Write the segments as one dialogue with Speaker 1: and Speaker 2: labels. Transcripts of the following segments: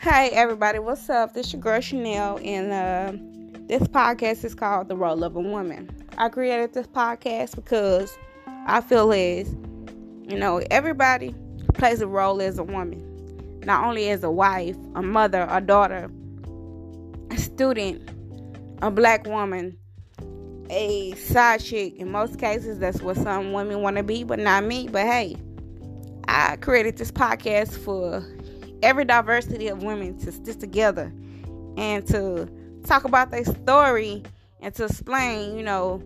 Speaker 1: Hey everybody, what's up? This your girl Chanel, and uh, this podcast is called "The Role of a Woman." I created this podcast because I feel as you know everybody plays a role as a woman, not only as a wife, a mother, a daughter, a student, a black woman, a side chick. In most cases, that's what some women want to be, but not me. But hey, I created this podcast for every diversity of women to stick together and to talk about their story and to explain, you know,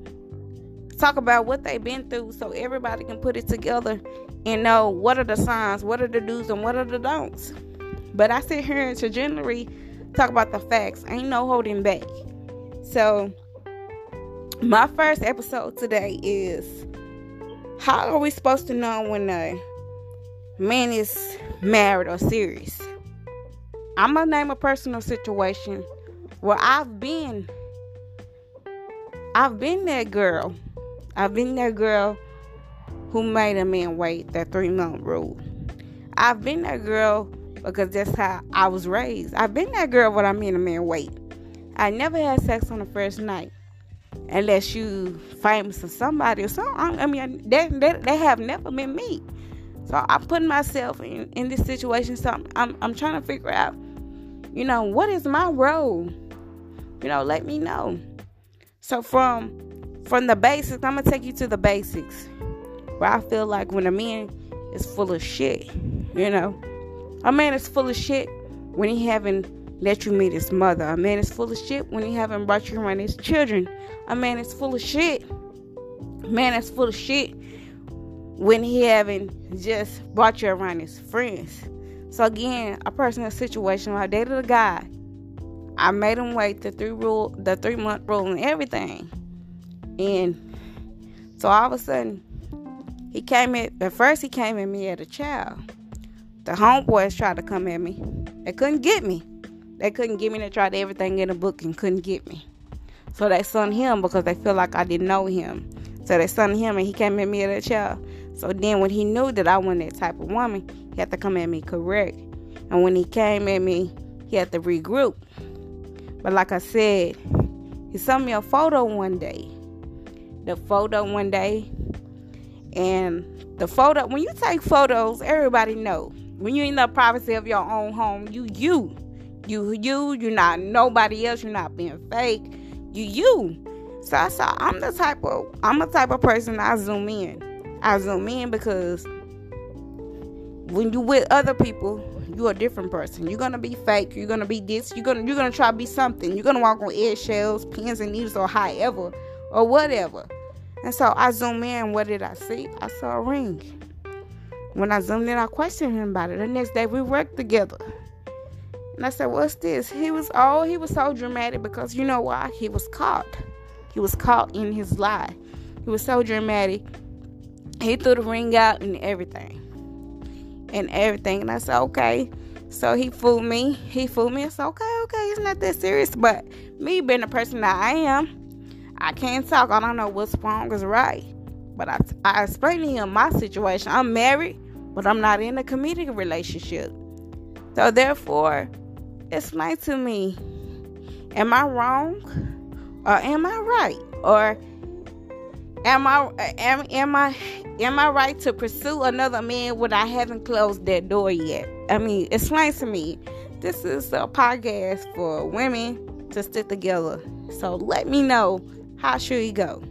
Speaker 1: talk about what they've been through so everybody can put it together and know what are the signs, what are the do's, and what are the don'ts. But I sit here to generally talk about the facts. Ain't no holding back. So, my first episode today is how are we supposed to know when a man is married or serious? I'm gonna name a personal situation where I've been. I've been that girl. I've been that girl who made a man wait that three month rule. I've been that girl because that's how I was raised. I've been that girl when I made a man wait. I never had sex on the first night unless you famous or somebody or something. I mean, that, that have never been me. So I'm putting myself in, in this situation. So I'm, I'm, I'm trying to figure out, you know, what is my role? You know, let me know. So from from the basics, I'm gonna take you to the basics. Where I feel like when a man is full of shit, you know, a man is full of shit when he haven't let you meet his mother. A man is full of shit when he haven't brought you around his children. A man is full of shit. A man is full of shit when he haven't just brought you around his friends. So again, a personal situation I dated a guy. I made him wait the three rule the three month rule and everything. And so all of a sudden he came at at first he came at me as a child. The homeboys tried to come at me. They couldn't get me. They couldn't get me. They tried everything in the book and couldn't get me. So they sent him because they feel like I didn't know him. So they sent him and he came at me as a child. So then when he knew that I wasn't that type of woman, he had to come at me correct. And when he came at me, he had to regroup. But like I said, he sent me a photo one day. The photo one day. And the photo, when you take photos, everybody know. When you're in the privacy of your own home, you you. You you, you're not nobody else, you're not being fake. You you. So I saw I'm the type of I'm the type of person I zoom in. I zoom in because when you with other people, you're a different person. You're gonna be fake. You're gonna be this. You're gonna you're gonna try to be something. You're gonna walk on eggshells, pins and needles, or however, or whatever. And so I zoom in. What did I see? I saw a ring. When I zoomed in, I questioned him about it. The next day, we worked together. And I said, "What's this?" He was oh, he was so dramatic because you know why? He was caught. He was caught in his lie. He was so dramatic. He threw the ring out and everything and everything. And I said, okay. So he fooled me. He fooled me. I said, okay, okay, it's not that serious. But me being the person that I am, I can't talk. I don't know what's wrong is right. But I, I explained to him my situation. I'm married, but I'm not in a committed relationship. So therefore, explain to me, am I wrong or am I right? Or am I am am I am I right to pursue another man when I haven't closed that door yet? I mean, explain to me. This is a podcast for women to stick together. So let me know how should you go.